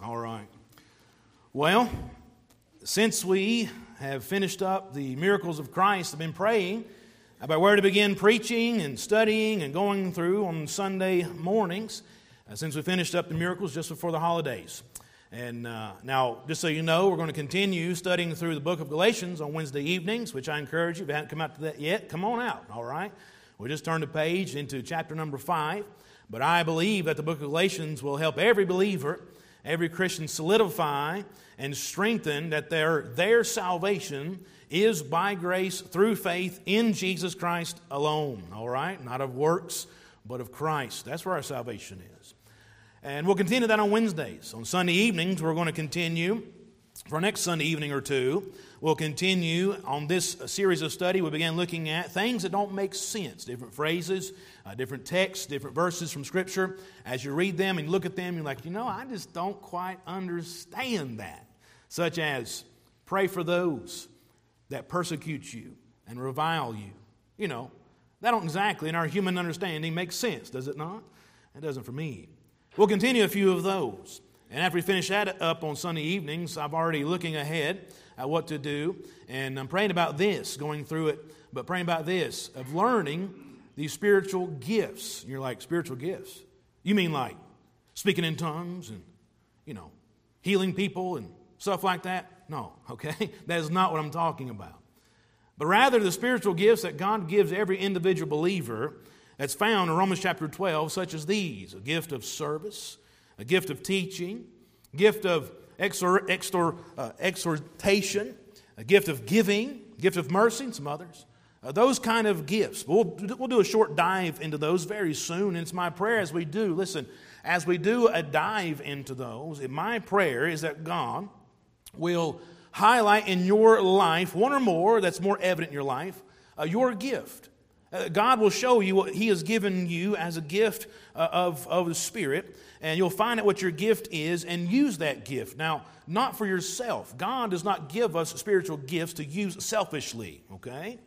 All right. Well, since we have finished up the miracles of Christ, I've been praying about where to begin preaching and studying and going through on Sunday mornings uh, since we finished up the miracles just before the holidays. And uh, now, just so you know, we're going to continue studying through the book of Galatians on Wednesday evenings, which I encourage you. If you haven't come out to that yet, come on out, all right? We just turned a page into chapter number five. But I believe that the book of Galatians will help every believer, every Christian solidify and strengthen that their, their salvation is by grace through faith in Jesus Christ alone, all right? Not of works, but of Christ. That's where our salvation is. And we'll continue that on Wednesdays. On Sunday evenings, we're going to continue for next Sunday evening or two. We'll continue on this series of study. We began looking at things that don't make sense, different phrases, uh, different texts, different verses from Scripture. As you read them and look at them, you're like, you know, I just don't quite understand that. Such as, pray for those that persecute you and revile you. You know, that don't exactly, in our human understanding, make sense, does it not? It doesn't for me. We'll continue a few of those. And after we finish that up on Sunday evenings, I'm already looking ahead at what to do. And I'm praying about this, going through it, but praying about this of learning these spiritual gifts. And you're like, spiritual gifts? You mean like speaking in tongues and, you know, healing people and stuff like that? No, okay? That is not what I'm talking about. But rather, the spiritual gifts that God gives every individual believer that's found in Romans chapter 12, such as these a gift of service, a gift of teaching, gift of uh, exhortation, a gift of giving, gift of mercy, and some others. Uh, those kind of gifts. We'll, we'll do a short dive into those very soon. And it's my prayer as we do, listen, as we do a dive into those, my prayer is that God will highlight in your life one or more that's more evident in your life, uh, your gift. Uh, God will show you what He has given you as a gift uh, of, of the Spirit and you'll find out what your gift is and use that gift. Now, not for yourself. God does not give us spiritual gifts to use selfishly, okay?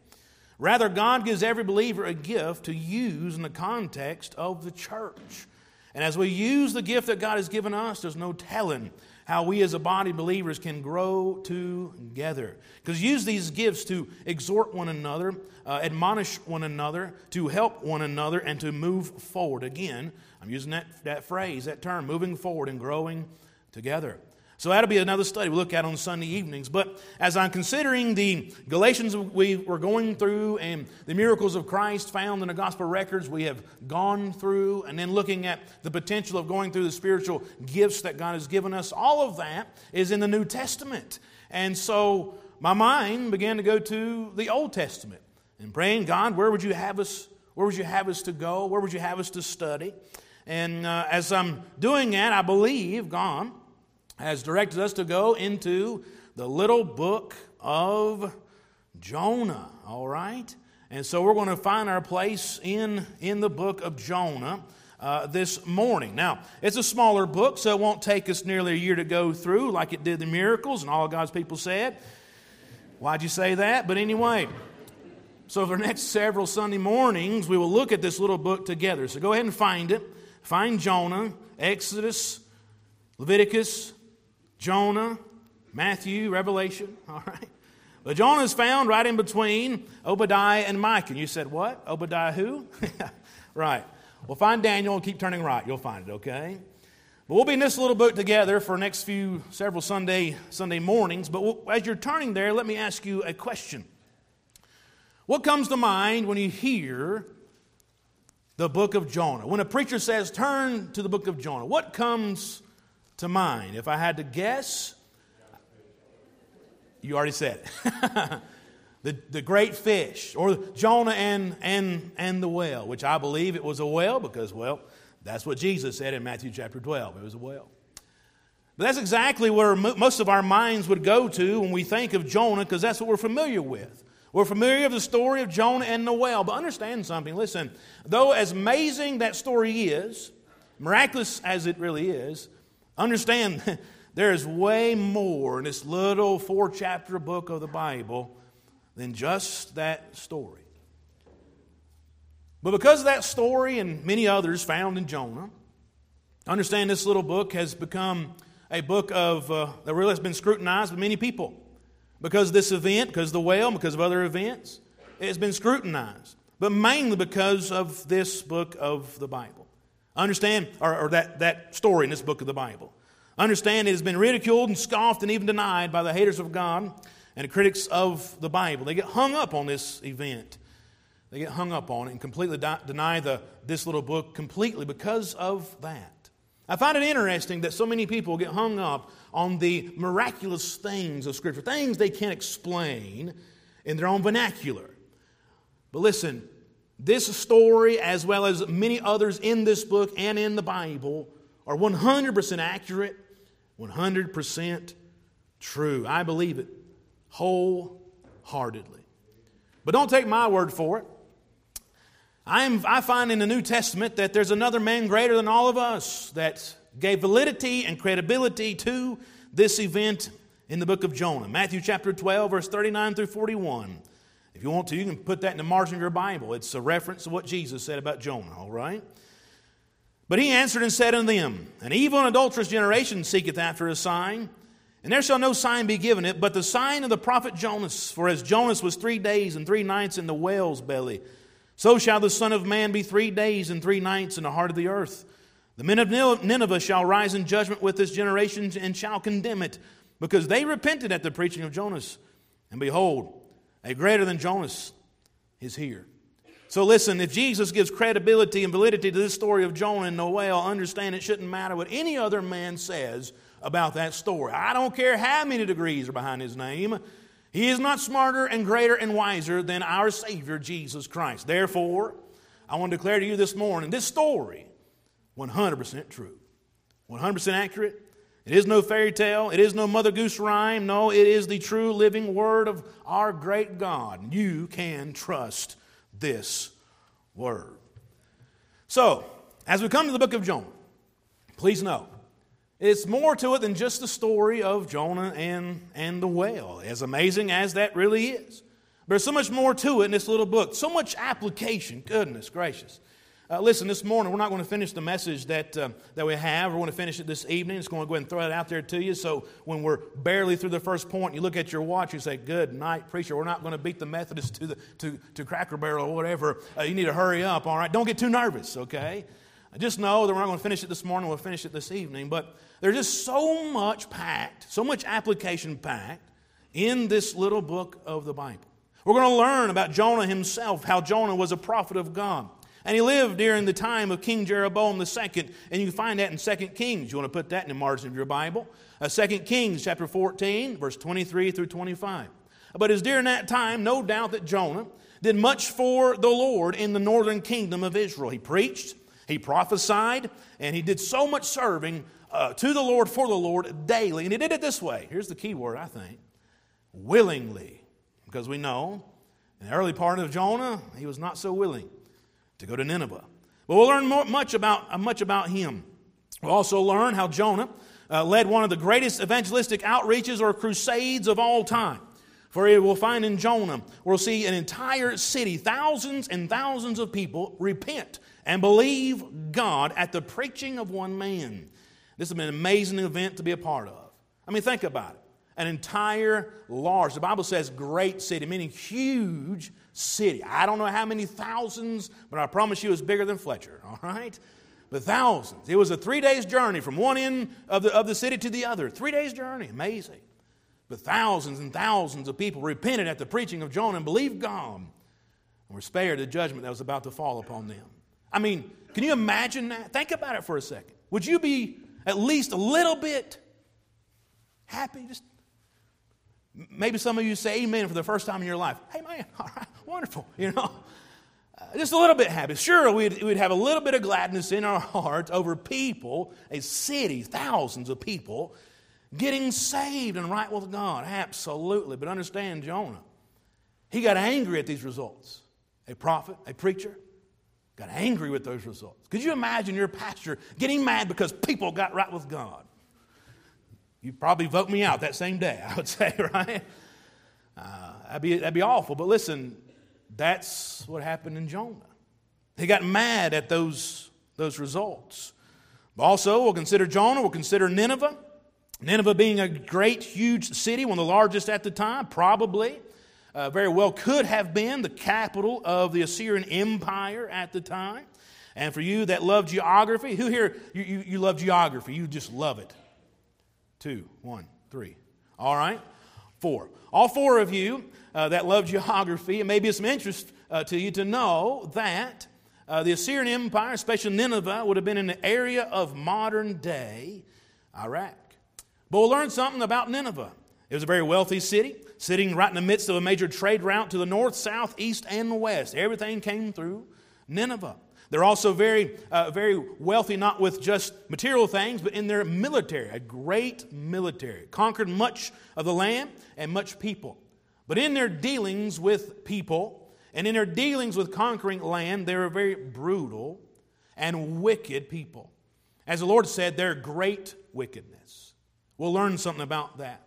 Rather, God gives every believer a gift to use in the context of the church. And as we use the gift that God has given us, there's no telling how we as a body of believers can grow together. Because use these gifts to exhort one another, uh, admonish one another, to help one another, and to move forward. Again, I'm using that, that phrase, that term, moving forward and growing together. So that'll be another study we look at on Sunday evenings. But as I'm considering the Galatians we were going through and the miracles of Christ found in the gospel records we have gone through, and then looking at the potential of going through the spiritual gifts that God has given us, all of that is in the New Testament. And so my mind began to go to the Old Testament and praying, God, where would you have us? Where would you have us to go? Where would you have us to study? And uh, as I'm doing that, I believe God has directed us to go into the little book of Jonah, all right? And so we're going to find our place in, in the book of Jonah. Uh, this morning. Now, it's a smaller book, so it won't take us nearly a year to go through like it did the miracles, and all God's people said. Why'd you say that? But anyway, so for the next several Sunday mornings, we will look at this little book together. So go ahead and find it. Find Jonah, Exodus, Leviticus, Jonah, Matthew, Revelation, all right? But Jonah is found right in between Obadiah and Micah. And you said, what? Obadiah who? right. Well, find Daniel and keep turning right. You'll find it, okay? But we'll be in this little book together for next few, several Sunday, Sunday mornings. But we'll, as you're turning there, let me ask you a question. What comes to mind when you hear the book of Jonah? When a preacher says, turn to the book of Jonah, what comes to mind? If I had to guess, you already said it. the, the great fish, or Jonah and, and, and the whale, which I believe it was a whale because, well, that's what Jesus said in Matthew chapter 12. It was a whale. But that's exactly where most of our minds would go to when we think of Jonah because that's what we're familiar with. We're familiar with the story of Jonah and the whale. But understand something. Listen, though as amazing that story is, miraculous as it really is, Understand, there is way more in this little four chapter book of the Bible than just that story. But because of that story and many others found in Jonah, understand this little book has become a book of uh, that really has been scrutinized by many people because of this event, because of the whale, because of other events. It's been scrutinized, but mainly because of this book of the Bible. Understand, or, or that, that story in this book of the Bible. Understand it has been ridiculed and scoffed and even denied by the haters of God and the critics of the Bible. They get hung up on this event. They get hung up on it and completely deny the, this little book completely because of that. I find it interesting that so many people get hung up on the miraculous things of Scripture, things they can't explain in their own vernacular. But listen, this story, as well as many others in this book and in the Bible, are 100% accurate, 100% true. I believe it wholeheartedly. But don't take my word for it. I, am, I find in the New Testament that there's another man greater than all of us that gave validity and credibility to this event in the book of Jonah. Matthew chapter 12, verse 39 through 41. If you want to, you can put that in the margin of your Bible. It's a reference to what Jesus said about Jonah, all right? But he answered and said unto them, An evil and adulterous generation seeketh after a sign, and there shall no sign be given it, but the sign of the prophet Jonas. For as Jonas was three days and three nights in the whale's belly, so shall the Son of Man be three days and three nights in the heart of the earth. The men of Nineveh shall rise in judgment with this generation and shall condemn it, because they repented at the preaching of Jonas. And behold, a greater than Jonas is here. So listen, if Jesus gives credibility and validity to this story of Jonah and Noel, understand it shouldn't matter what any other man says about that story. I don't care how many degrees are behind his name. He is not smarter and greater and wiser than our Savior, Jesus Christ. Therefore, I want to declare to you this morning this story 100% true, 100% accurate. It is no fairy tale. It is no Mother Goose rhyme. No, it is the true living word of our great God. You can trust this word. So, as we come to the book of Jonah, please know it's more to it than just the story of Jonah and, and the whale, as amazing as that really is. There's so much more to it in this little book, so much application. Goodness gracious. Uh, listen, this morning we're not going to finish the message that, uh, that we have. We're going to finish it this evening. It's going to go ahead and throw it out there to you. So when we're barely through the first point, you look at your watch, you say, Good night, preacher. We're not going to beat the Methodists to, the, to, to Cracker Barrel or whatever. Uh, you need to hurry up, all right? Don't get too nervous, okay? Just know that we're not going to finish it this morning. We'll finish it this evening. But there's just so much packed, so much application packed in this little book of the Bible. We're going to learn about Jonah himself, how Jonah was a prophet of God. And he lived during the time of King Jeroboam II, and you can find that in 2 Kings. You want to put that in the margin of your Bible. Uh, 2 Kings chapter 14, verse 23 through 25. But it's during that time, no doubt that Jonah did much for the Lord in the northern kingdom of Israel. He preached, he prophesied, and he did so much serving uh, to the Lord for the Lord daily. And he did it this way. Here's the key word, I think willingly. Because we know in the early part of Jonah, he was not so willing to go to Nineveh. But we'll learn more, much, about, uh, much about him. We'll also learn how Jonah uh, led one of the greatest evangelistic outreaches or crusades of all time. For we'll find in Jonah, we'll see an entire city, thousands and thousands of people repent and believe God at the preaching of one man. This has been an amazing event to be a part of. I mean, think about it. An entire large, the Bible says great city, meaning huge city. I don't know how many thousands, but I promise you it was bigger than Fletcher, all right? But thousands. It was a three days journey from one end of the, of the city to the other. Three days journey, amazing. But thousands and thousands of people repented at the preaching of Jonah and believed God and were spared the judgment that was about to fall upon them. I mean, can you imagine that? Think about it for a second. Would you be at least a little bit happy. Just maybe some of you say amen for the first time in your life. Hey man, all right, wonderful, you know. Uh, just a little bit happy. Sure, we'd, we'd have a little bit of gladness in our hearts over people, a city, thousands of people, getting saved and right with God. Absolutely. But understand Jonah. He got angry at these results. A prophet, a preacher, got angry with those results. Could you imagine your pastor getting mad because people got right with God? You'd probably vote me out that same day, I would say, right? Uh, that'd, be, that'd be awful. But listen, that's what happened in Jonah. He got mad at those, those results. Also, we'll consider Jonah, we'll consider Nineveh. Nineveh being a great, huge city, one of the largest at the time, probably. Uh, very well could have been the capital of the Assyrian Empire at the time. And for you that love geography, who here, you, you, you love geography? You just love it. Two, one, three. All right. Four. All four of you uh, that love geography, it may be of some interest uh, to you to know that uh, the Assyrian Empire, especially Nineveh, would have been in the area of modern day Iraq. But we'll learn something about Nineveh. It was a very wealthy city, sitting right in the midst of a major trade route to the north, south, east, and west. Everything came through Nineveh. They're also very, uh, very wealthy, not with just material things, but in their military, a great military. Conquered much of the land and much people. But in their dealings with people and in their dealings with conquering land, they're a very brutal and wicked people. As the Lord said, they're great wickedness. We'll learn something about that.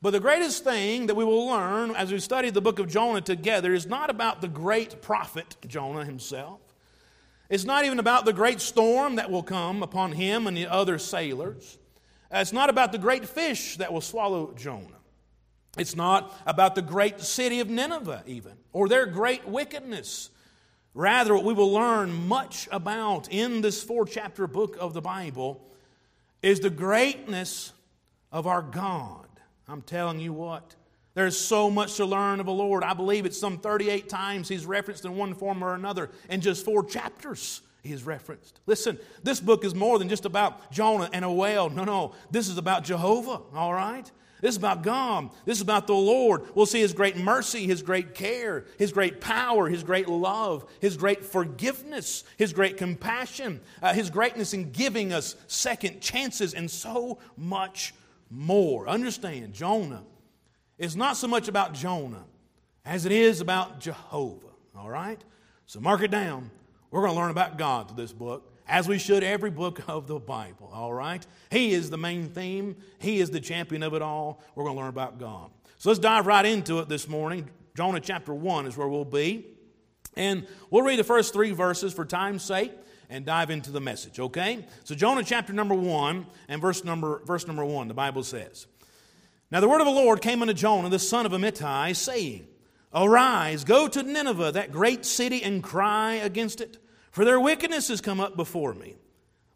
But the greatest thing that we will learn as we study the book of Jonah together is not about the great prophet Jonah himself. It's not even about the great storm that will come upon him and the other sailors. Uh, it's not about the great fish that will swallow Jonah. It's not about the great city of Nineveh, even, or their great wickedness. Rather, what we will learn much about in this four chapter book of the Bible is the greatness of our God. I'm telling you what, there's so much to learn of the Lord. I believe it's some 38 times he's referenced in one form or another. In just four chapters, he is referenced. Listen, this book is more than just about Jonah and a whale. No, no. This is about Jehovah, all right? This is about God. This is about the Lord. We'll see His great mercy, His great care, His great power, His great love, His great forgiveness, His great compassion, uh, His greatness in giving us second chances, and so much more. Understand, Jonah is not so much about Jonah as it is about Jehovah. All right? So mark it down. We're going to learn about God through this book, as we should every book of the Bible. All right? He is the main theme, He is the champion of it all. We're going to learn about God. So let's dive right into it this morning. Jonah chapter 1 is where we'll be. And we'll read the first three verses for time's sake and dive into the message, okay? So Jonah chapter number 1 and verse number verse number 1, the Bible says, now the word of the Lord came unto Jonah, the son of Amittai, saying, Arise, go to Nineveh, that great city, and cry against it, for their wickedness has come up before me.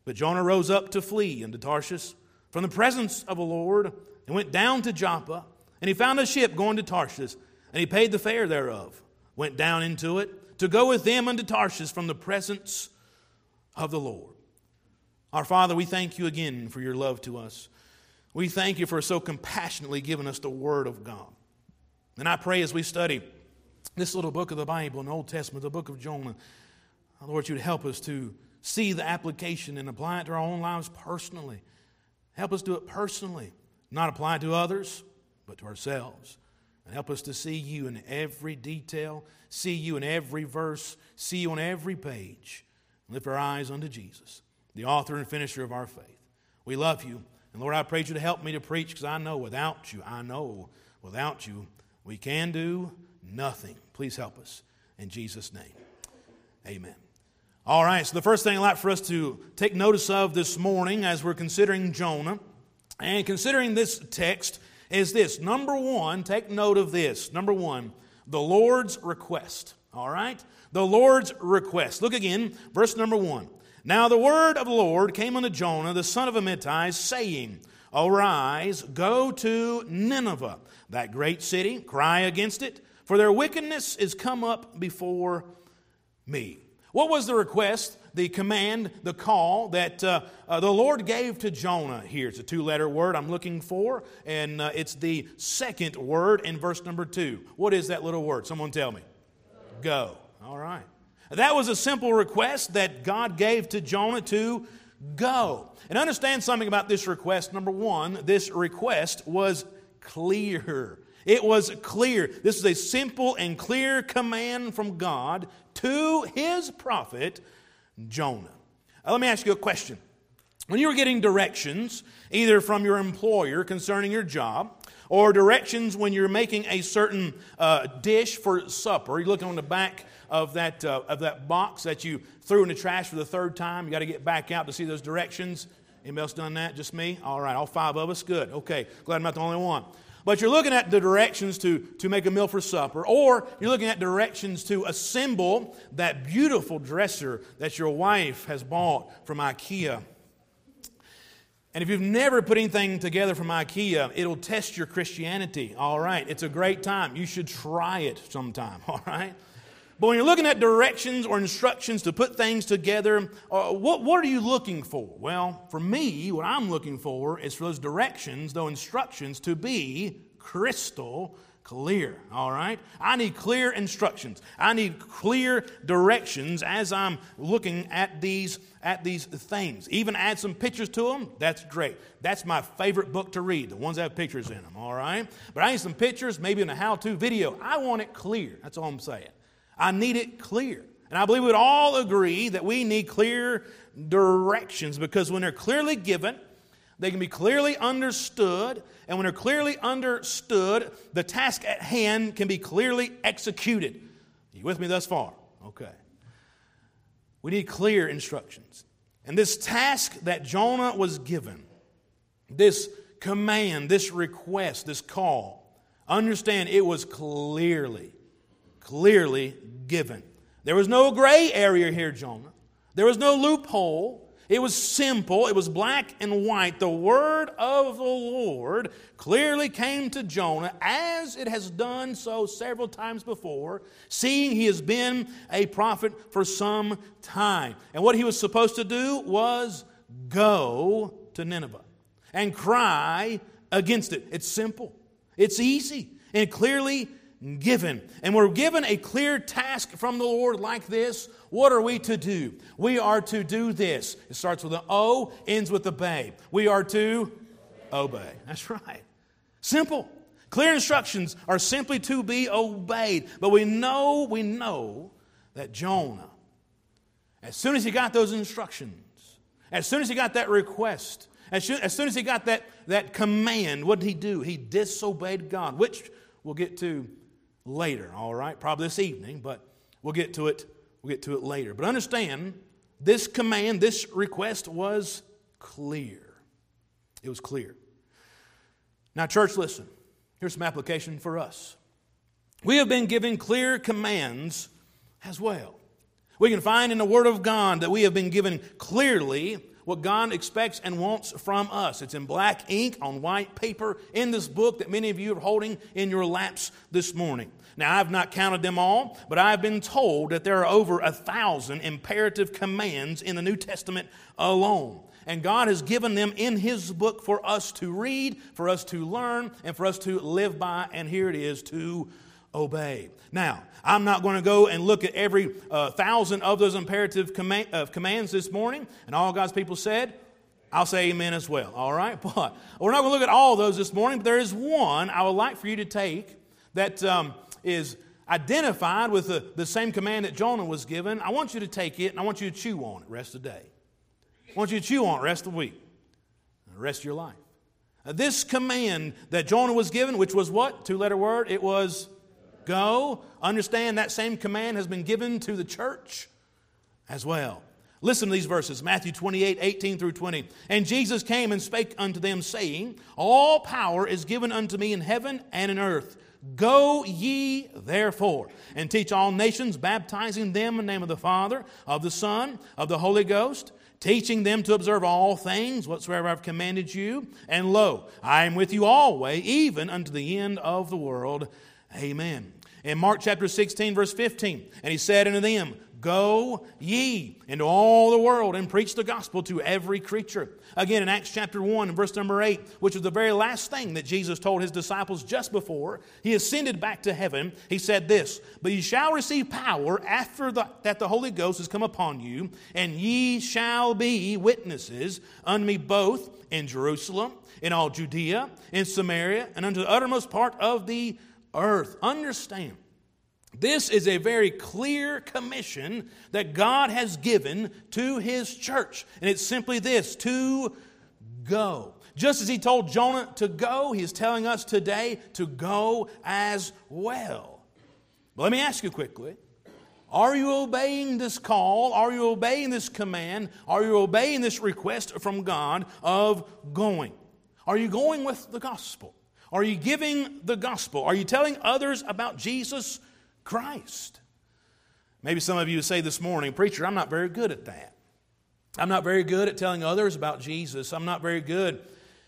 But Jonah rose up to flee into Tarshish from the presence of the Lord, and went down to Joppa, and he found a ship going to Tarshish, and he paid the fare thereof, went down into it, to go with them unto Tarshish from the presence of the Lord. Our Father, we thank you again for your love to us. We thank you for so compassionately giving us the Word of God. And I pray as we study this little book of the Bible in the Old Testament, the book of Jonah, uh, Lord, you'd help us to see the application and apply it to our own lives personally. Help us do it personally, not apply it to others, but to ourselves. And help us to see you in every detail, see you in every verse, see you on every page. Lift our eyes unto Jesus, the author and finisher of our faith. We love you. And Lord, I pray you to help me to preach because I know without you, I know without you, we can do nothing. Please help us. In Jesus' name, amen. All right, so the first thing I'd like for us to take notice of this morning as we're considering Jonah and considering this text is this. Number one, take note of this. Number one, the Lord's request. All right? The Lord's request. Look again, verse number one. Now the word of the Lord came unto Jonah, the son of Amittai, saying, Arise, go to Nineveh, that great city, cry against it, for their wickedness is come up before me. What was the request, the command, the call that uh, uh, the Lord gave to Jonah here? It's a two letter word I'm looking for, and uh, it's the second word in verse number two. What is that little word? Someone tell me. Go. All right. That was a simple request that God gave to Jonah to go. And understand something about this request. Number one, this request was clear. It was clear. This is a simple and clear command from God to his prophet, Jonah. Now, let me ask you a question. When you were getting directions, either from your employer concerning your job, or directions when you're making a certain uh, dish for supper, you look on the back of that, uh, of that box that you threw in the trash for the third time. You got to get back out to see those directions. Anybody else done that? Just me? All right, all five of us? Good. Okay, glad I'm not the only one. But you're looking at the directions to, to make a meal for supper, or you're looking at directions to assemble that beautiful dresser that your wife has bought from IKEA. And if you've never put anything together from IKEA, it'll test your Christianity. All right, it's a great time. You should try it sometime. All right. But when you're looking at directions or instructions to put things together, uh, what, what are you looking for? Well, for me, what I'm looking for is for those directions, those instructions to be crystal clear, all right? I need clear instructions. I need clear directions as I'm looking at these at these things. Even add some pictures to them, that's great. That's my favorite book to read, the ones that have pictures in them, all right? But I need some pictures, maybe in a how-to video. I want it clear. That's all I'm saying. I need it clear. And I believe we'd all agree that we need clear directions because when they're clearly given, they can be clearly understood. And when they're clearly understood, the task at hand can be clearly executed. Are you with me thus far? Okay. We need clear instructions. And this task that Jonah was given, this command, this request, this call, understand it was clearly clearly given. There was no gray area here, Jonah. There was no loophole. It was simple. It was black and white. The word of the Lord clearly came to Jonah as it has done so several times before, seeing he has been a prophet for some time. And what he was supposed to do was go to Nineveh and cry against it. It's simple, it's easy, and clearly given. And we're given a clear task from the Lord like this. What are we to do? We are to do this. It starts with an O, ends with a bay. We are to obey. That's right. Simple. Clear instructions are simply to be obeyed. But we know, we know that Jonah, as soon as he got those instructions, as soon as he got that request, as soon as, he got that, that command, what did he do? He disobeyed God, which we'll get to later, all right? Probably this evening, but we'll get to it. We'll get to it later. But understand, this command, this request was clear. It was clear. Now, church, listen. Here's some application for us. We have been given clear commands as well. We can find in the Word of God that we have been given clearly what God expects and wants from us. It's in black ink on white paper in this book that many of you are holding in your laps this morning. Now, I've not counted them all, but I've been told that there are over a thousand imperative commands in the New Testament alone. And God has given them in His book for us to read, for us to learn, and for us to live by. And here it is to obey. Now, I'm not going to go and look at every uh, thousand of those imperative command, uh, commands this morning. And all God's people said, I'll say amen as well. All right? But we're not going to look at all those this morning, but there is one I would like for you to take that um, is identified with the, the same command that Jonah was given. I want you to take it and I want you to chew on it rest of the day. I want you to chew on it rest of the week, the rest of your life. Uh, this command that Jonah was given, which was what? Two letter word? It was Go. Understand that same command has been given to the church as well. Listen to these verses Matthew 28 18 through 20. And Jesus came and spake unto them, saying, All power is given unto me in heaven and in earth. Go ye therefore and teach all nations, baptizing them in the name of the Father, of the Son, of the Holy Ghost, teaching them to observe all things whatsoever I've commanded you. And lo, I am with you always, even unto the end of the world. Amen. In Mark chapter 16, verse 15, and he said unto them, Go ye into all the world and preach the gospel to every creature. Again, in Acts chapter 1, verse number 8, which was the very last thing that Jesus told his disciples just before he ascended back to heaven, he said this But ye shall receive power after the, that the Holy Ghost has come upon you, and ye shall be witnesses unto me both in Jerusalem, in all Judea, in Samaria, and unto the uttermost part of the earth. Understand, this is a very clear commission that God has given to his church. And it's simply this to go. Just as he told Jonah to go, he is telling us today to go as well. But let me ask you quickly Are you obeying this call? Are you obeying this command? Are you obeying this request from God of going? Are you going with the gospel? Are you giving the gospel? Are you telling others about Jesus Christ? Maybe some of you say this morning, Preacher, I'm not very good at that. I'm not very good at telling others about Jesus. I'm not very good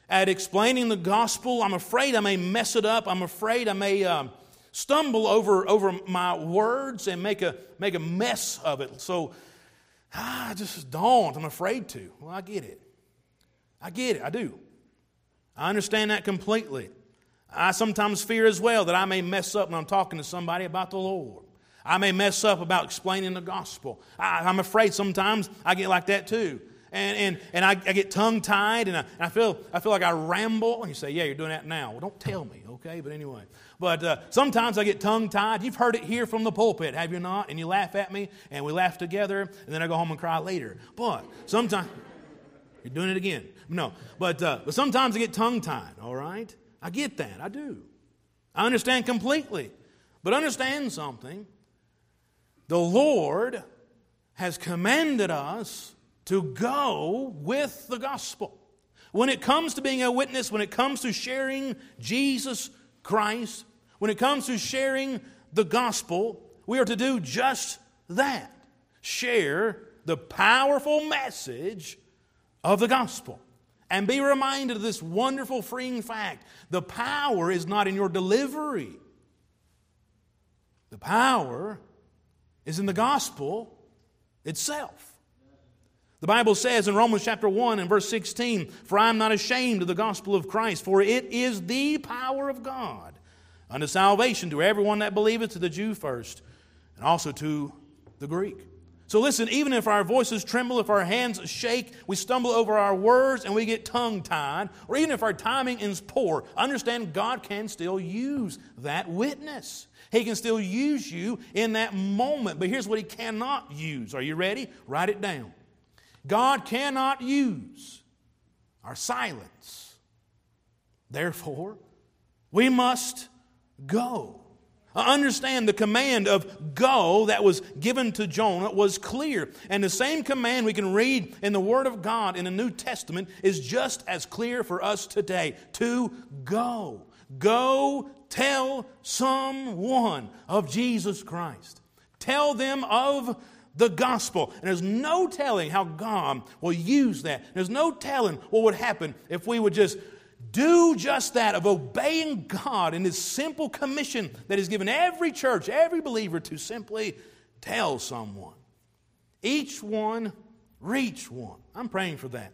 at explaining the gospel. I'm afraid I may mess it up. I'm afraid I may uh, stumble over, over my words and make a, make a mess of it. So ah, I just don't. I'm afraid to. Well, I get it. I get it. I do. I understand that completely. I sometimes fear as well that I may mess up when I'm talking to somebody about the Lord. I may mess up about explaining the gospel. I, am afraid sometimes I get like that too. And, and, and I, I get tongue tied and, I, and I, feel, I feel like I ramble. And you say, Yeah, you're doing that now. Well, don't tell me, okay? But anyway. But uh, sometimes I get tongue tied. You've heard it here from the pulpit, have you not? And you laugh at me, and we laugh together, and then I go home and cry later. But sometimes, you're doing it again. No, but, uh, but sometimes I get tongue tied, all right? I get that. I do. I understand completely. But understand something. The Lord has commanded us to go with the gospel. When it comes to being a witness, when it comes to sharing Jesus Christ, when it comes to sharing the gospel, we are to do just that share the powerful message of the gospel. And be reminded of this wonderful freeing fact the power is not in your delivery, the power is in the gospel itself. The Bible says in Romans chapter 1 and verse 16, For I am not ashamed of the gospel of Christ, for it is the power of God unto salvation to everyone that believeth, to the Jew first, and also to the Greek. So listen, even if our voices tremble, if our hands shake, we stumble over our words and we get tongue tied, or even if our timing is poor, understand God can still use that witness. He can still use you in that moment. But here's what He cannot use. Are you ready? Write it down. God cannot use our silence. Therefore, we must go. Understand the command of go that was given to Jonah was clear. And the same command we can read in the Word of God in the New Testament is just as clear for us today to go. Go tell someone of Jesus Christ. Tell them of the gospel. And there's no telling how God will use that. There's no telling what would happen if we would just do just that of obeying God in His simple commission that is given every church, every believer to simply tell someone. Each one, reach one. I'm praying for that.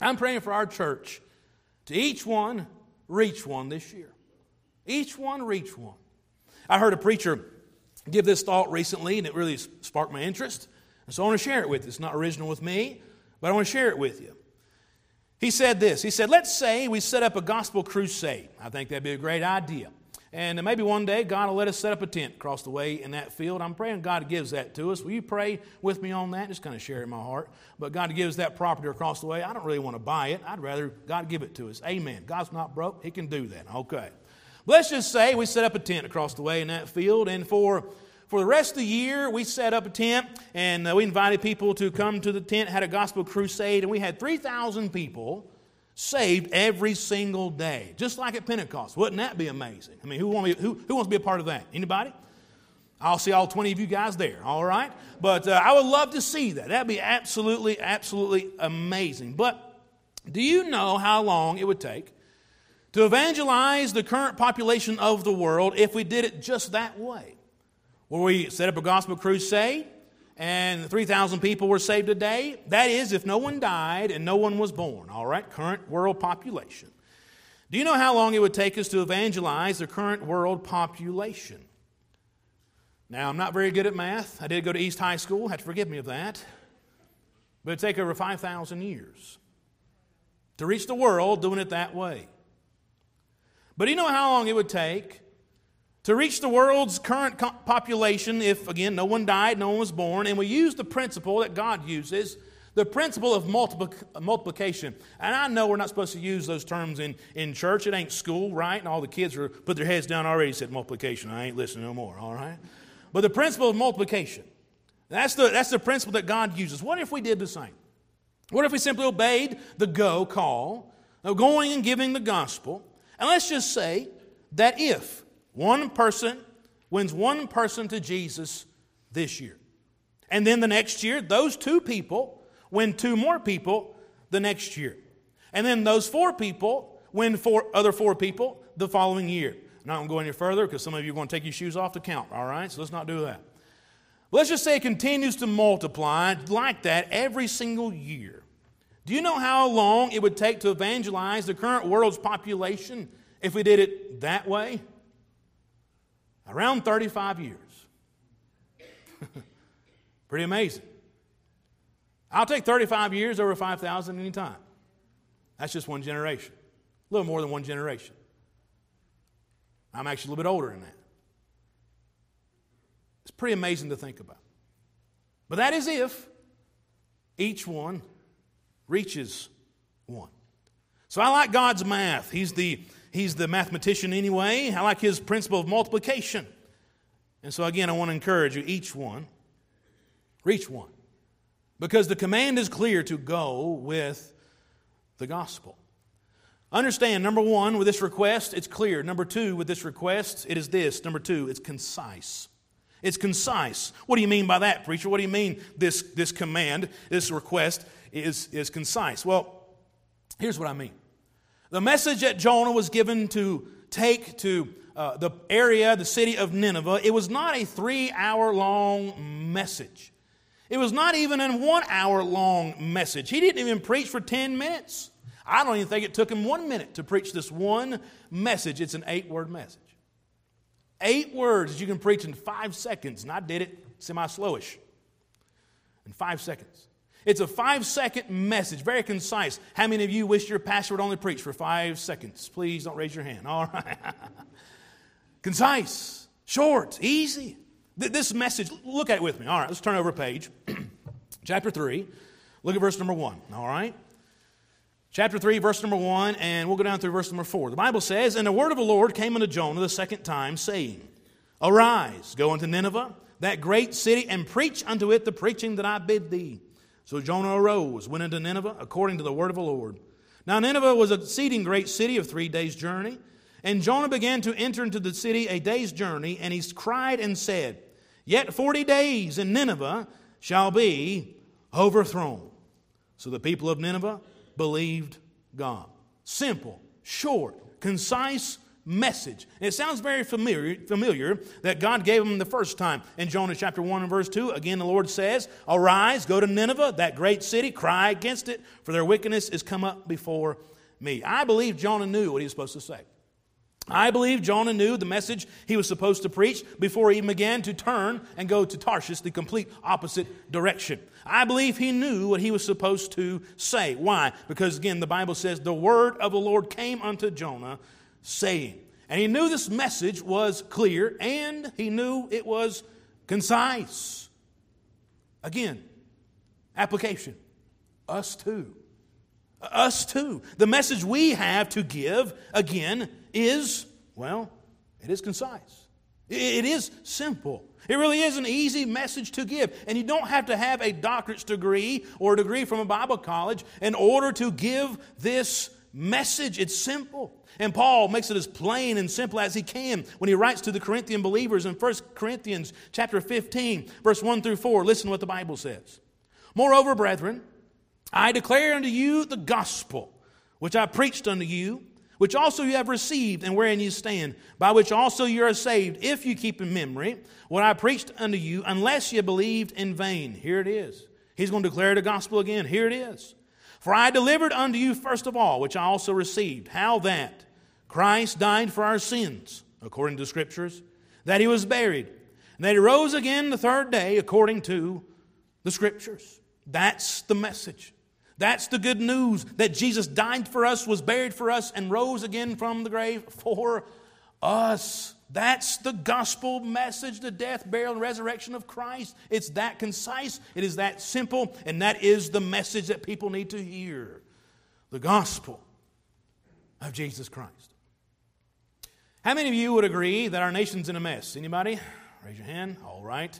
I'm praying for our church to each one reach one this year. Each one reach one. I heard a preacher give this thought recently, and it really sparked my interest. And so I want to share it with you. It's not original with me, but I want to share it with you. He said this He said, Let's say we set up a gospel crusade. I think that'd be a great idea. And maybe one day God will let us set up a tent across the way in that field. I'm praying God gives that to us. Will you pray with me on that? Just kind of share it in my heart. But God gives that property across the way. I don't really want to buy it. I'd rather God give it to us. Amen. God's not broke. He can do that. Okay. Let's just say we set up a tent across the way in that field, and for for the rest of the year, we set up a tent and uh, we invited people to come to the tent, had a gospel crusade, and we had 3,000 people saved every single day, just like at Pentecost. Wouldn't that be amazing? I mean, who, want who, who wants to be a part of that? Anybody? I'll see all 20 of you guys there, all right? But uh, I would love to see that. That'd be absolutely, absolutely amazing. But do you know how long it would take to evangelize the current population of the world if we did it just that way? Where we set up a gospel crusade, and 3,000 people were saved a day. That is, if no one died and no one was born, all right? Current world population. Do you know how long it would take us to evangelize the current world population? Now, I'm not very good at math. I did go to East High School, had to forgive me of that. But it'd take over 5,000 years to reach the world doing it that way. But do you know how long it would take to reach the world's current population, if again no one died, no one was born, and we use the principle that God uses, the principle of multiplication. And I know we're not supposed to use those terms in, in church. It ain't school, right? And all the kids are put their heads down already said multiplication. I ain't listening no more, all right? But the principle of multiplication, that's the, that's the principle that God uses. What if we did the same? What if we simply obeyed the go call of going and giving the gospel? And let's just say that if one person wins one person to Jesus this year, and then the next year, those two people win two more people the next year. And then those four people win four other four people the following year. Not going to go any further because some of you are going to take your shoes off to count, all right? So let's not do that. Let's just say it continues to multiply like that every single year. Do you know how long it would take to evangelize the current world's population if we did it that way? Around 35 years. Pretty amazing. I'll take 35 years over 5,000 anytime. That's just one generation. A little more than one generation. I'm actually a little bit older than that. It's pretty amazing to think about. But that is if each one reaches one. So I like God's math. He's the, he's the mathematician anyway. I like his principle of multiplication. And so again, I want to encourage you each one, reach one. Because the command is clear to go with the gospel. Understand, number one, with this request, it's clear. Number two, with this request, it is this. Number two, it's concise. It's concise. What do you mean by that, preacher? What do you mean this, this command, this request is, is concise? Well, here's what I mean. The message that Jonah was given to take to uh, the area, the city of Nineveh, it was not a three hour long message. It was not even a one hour long message. He didn't even preach for 10 minutes. I don't even think it took him one minute to preach this one message. It's an eight word message. Eight words you can preach in five seconds, and I did it semi slowish in five seconds. It's a five second message, very concise. How many of you wish your pastor would only preach for five seconds? Please don't raise your hand. All right. concise, short, easy. This message, look at it with me. All right, let's turn over a page. Chapter 3, look at verse number 1. All right? chapter 3, verse number 1, and we'll go down through verse number 4. The Bible says, And the word of the Lord came unto Jonah the second time, saying, Arise, go unto Nineveh, that great city, and preach unto it the preaching that I bid thee. So Jonah arose, went into Nineveh, according to the word of the Lord. Now Nineveh was a exceeding great city of three days' journey. And Jonah began to enter into the city a day's journey, and he cried and said, Yet forty days, and Nineveh shall be overthrown. So the people of Nineveh believed God. Simple, short, concise message. And it sounds very familiar, familiar that God gave him the first time. In Jonah chapter 1 and verse 2, again the Lord says, Arise, go to Nineveh, that great city, cry against it, for their wickedness is come up before me. I believe Jonah knew what he was supposed to say. I believe Jonah knew the message he was supposed to preach before he even began to turn and go to Tarshish, the complete opposite direction. I believe he knew what he was supposed to say. Why? Because again, the Bible says, the word of the Lord came unto Jonah, saying. And he knew this message was clear and he knew it was concise. Again, application. Us too. Us too. The message we have to give, again, is, well, it is concise. It is simple. It really is an easy message to give. And you don't have to have a doctorate's degree or a degree from a Bible college in order to give this message. It's simple. And Paul makes it as plain and simple as he can when he writes to the Corinthian believers in 1 Corinthians chapter 15, verse 1 through 4. Listen to what the Bible says. Moreover, brethren, I declare unto you the gospel which I preached unto you which also you have received and wherein you stand, by which also you are saved, if you keep in memory what I preached unto you, unless you believed in vain. Here it is. He's going to declare the gospel again. Here it is. For I delivered unto you first of all, which I also received, how that Christ died for our sins, according to the Scriptures, that he was buried, and that he rose again the third day, according to the Scriptures. That's the message. That's the good news that Jesus died for us, was buried for us, and rose again from the grave for us. That's the gospel message the death, burial, and resurrection of Christ. It's that concise, it is that simple, and that is the message that people need to hear the gospel of Jesus Christ. How many of you would agree that our nation's in a mess? Anybody? Raise your hand. All right.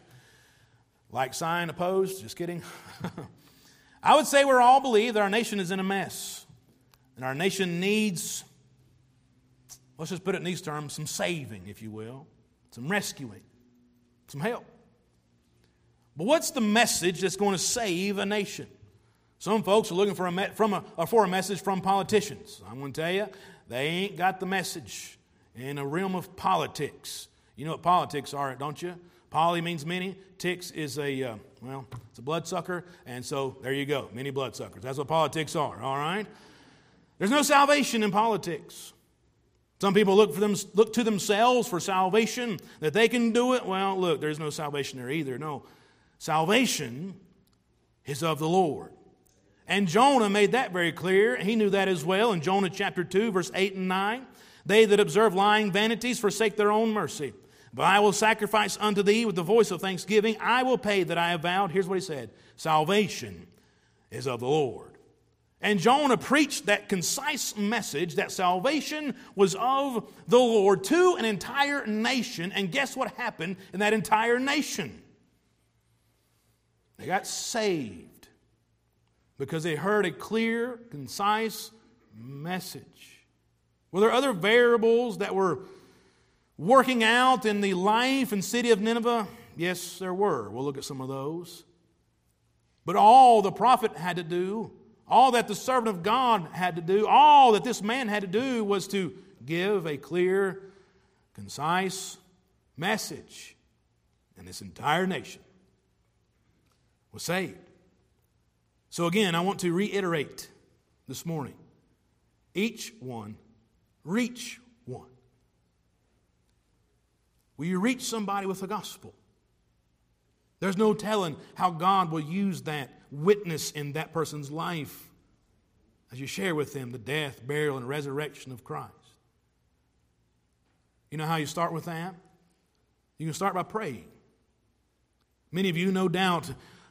Like sign opposed? Just kidding. I would say we're all believe that our nation is in a mess. And our nation needs, let's just put it in these terms, some saving, if you will, some rescuing, some help. But what's the message that's going to save a nation? Some folks are looking for a, from a, for a message from politicians. I'm going to tell you, they ain't got the message in a realm of politics. You know what politics are, don't you? Poly means many. Ticks is a, uh, well, it's a bloodsucker. And so there you go, many bloodsuckers. That's what politics are, all right? There's no salvation in politics. Some people look, for them, look to themselves for salvation, that they can do it. Well, look, there's no salvation there either. No. Salvation is of the Lord. And Jonah made that very clear. He knew that as well in Jonah chapter 2, verse 8 and 9. They that observe lying vanities forsake their own mercy. But I will sacrifice unto thee with the voice of thanksgiving. I will pay that I have vowed. Here's what he said Salvation is of the Lord. And Jonah preached that concise message that salvation was of the Lord to an entire nation. And guess what happened in that entire nation? They got saved because they heard a clear, concise message. Were there other variables that were working out in the life and city of Nineveh? Yes, there were. We'll look at some of those. But all the prophet had to do, all that the servant of God had to do, all that this man had to do was to give a clear, concise message. And this entire nation was saved. So, again, I want to reiterate this morning each one, reach one. Will you reach somebody with the gospel? There's no telling how God will use that witness in that person's life as you share with them the death, burial, and resurrection of Christ. You know how you start with that? You can start by praying. Many of you, no doubt,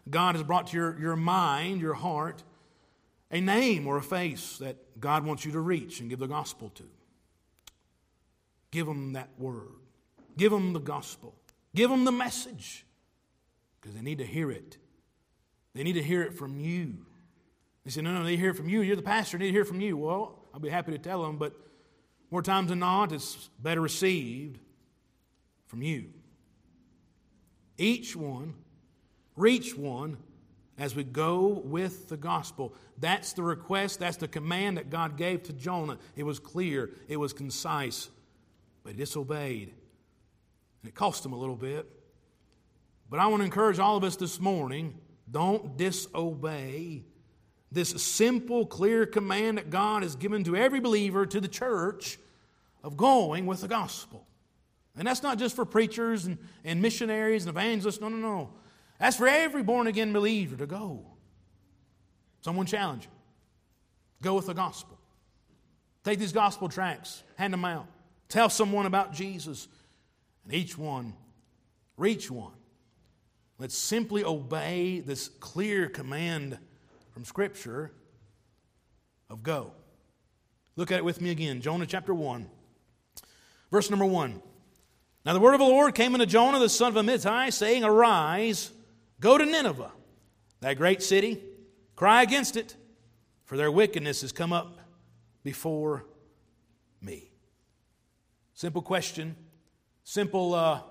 God has brought to your, your mind, your heart, a name or a face that God wants you to reach and give the gospel to. Give them that word. Give them the gospel. Give them the message because they need to hear it. They need to hear it from you. They say, No, no, they hear it from you. You're the pastor, they need to hear from you. Well, I'll be happy to tell them, but more times than not, it's better received from you. Each one reach one as we go with the gospel. That's the request, that's the command that God gave to Jonah. It was clear, it was concise, but he disobeyed. And it cost him a little bit. But I want to encourage all of us this morning don't disobey this simple, clear command that God has given to every believer, to the church, of going with the gospel. And that's not just for preachers and, and missionaries and evangelists. No, no, no. That's for every born again believer to go. Someone challenge you. Go with the gospel. Take these gospel tracts, hand them out. Tell someone about Jesus, and each one, reach one. Let's simply obey this clear command from Scripture of go. Look at it with me again. Jonah chapter 1, verse number 1. Now the word of the Lord came unto Jonah, the son of Amittai, saying, Arise Go to Nineveh, that great city, cry against it, for their wickedness has come up before me. Simple question, simple uh,